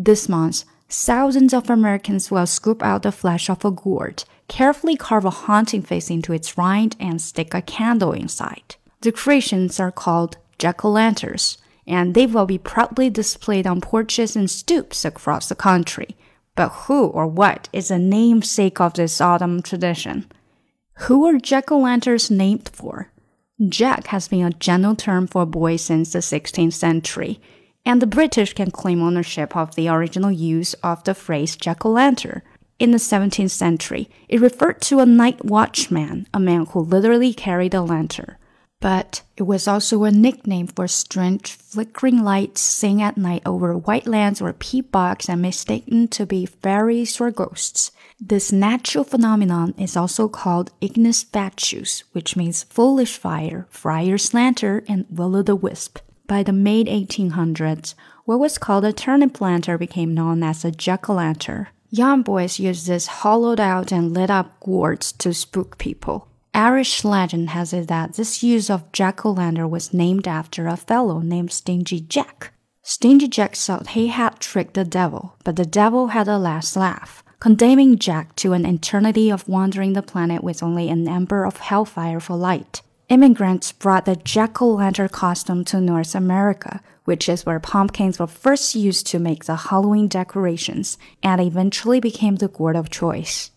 This month, thousands of Americans will scoop out the flesh of a gourd, carefully carve a haunting face into its rind, and stick a candle inside. The creations are called jack-o'-lanterns, and they will be proudly displayed on porches and stoops across the country. But who or what is the namesake of this autumn tradition? Who are jack-o'-lanterns named for? Jack has been a general term for a boy since the 16th century, and the British can claim ownership of the original use of the phrase jack-o'-lantern. In the 17th century, it referred to a night watchman, a man who literally carried a lantern but it was also a nickname for strange flickering lights seen at night over white lands or peat bogs and mistaken to be fairies or ghosts. This natural phenomenon is also called ignis fatuus, which means foolish fire, friar's lantern, and will-o'-the-wisp. By the mid 1800s, what was called a turnip lantern became known as a jack-o'-lantern. Young boys used this hollowed out and lit up gourds to spook people. Irish legend has it that this use of jack-o'-lantern was named after a fellow named Stingy Jack. Stingy Jack thought he had tricked the devil, but the devil had a last laugh, condemning Jack to an eternity of wandering the planet with only an ember of hellfire for light. Immigrants brought the jack-o'-lantern costume to North America, which is where pumpkins were first used to make the Halloween decorations, and eventually became the gourd of choice.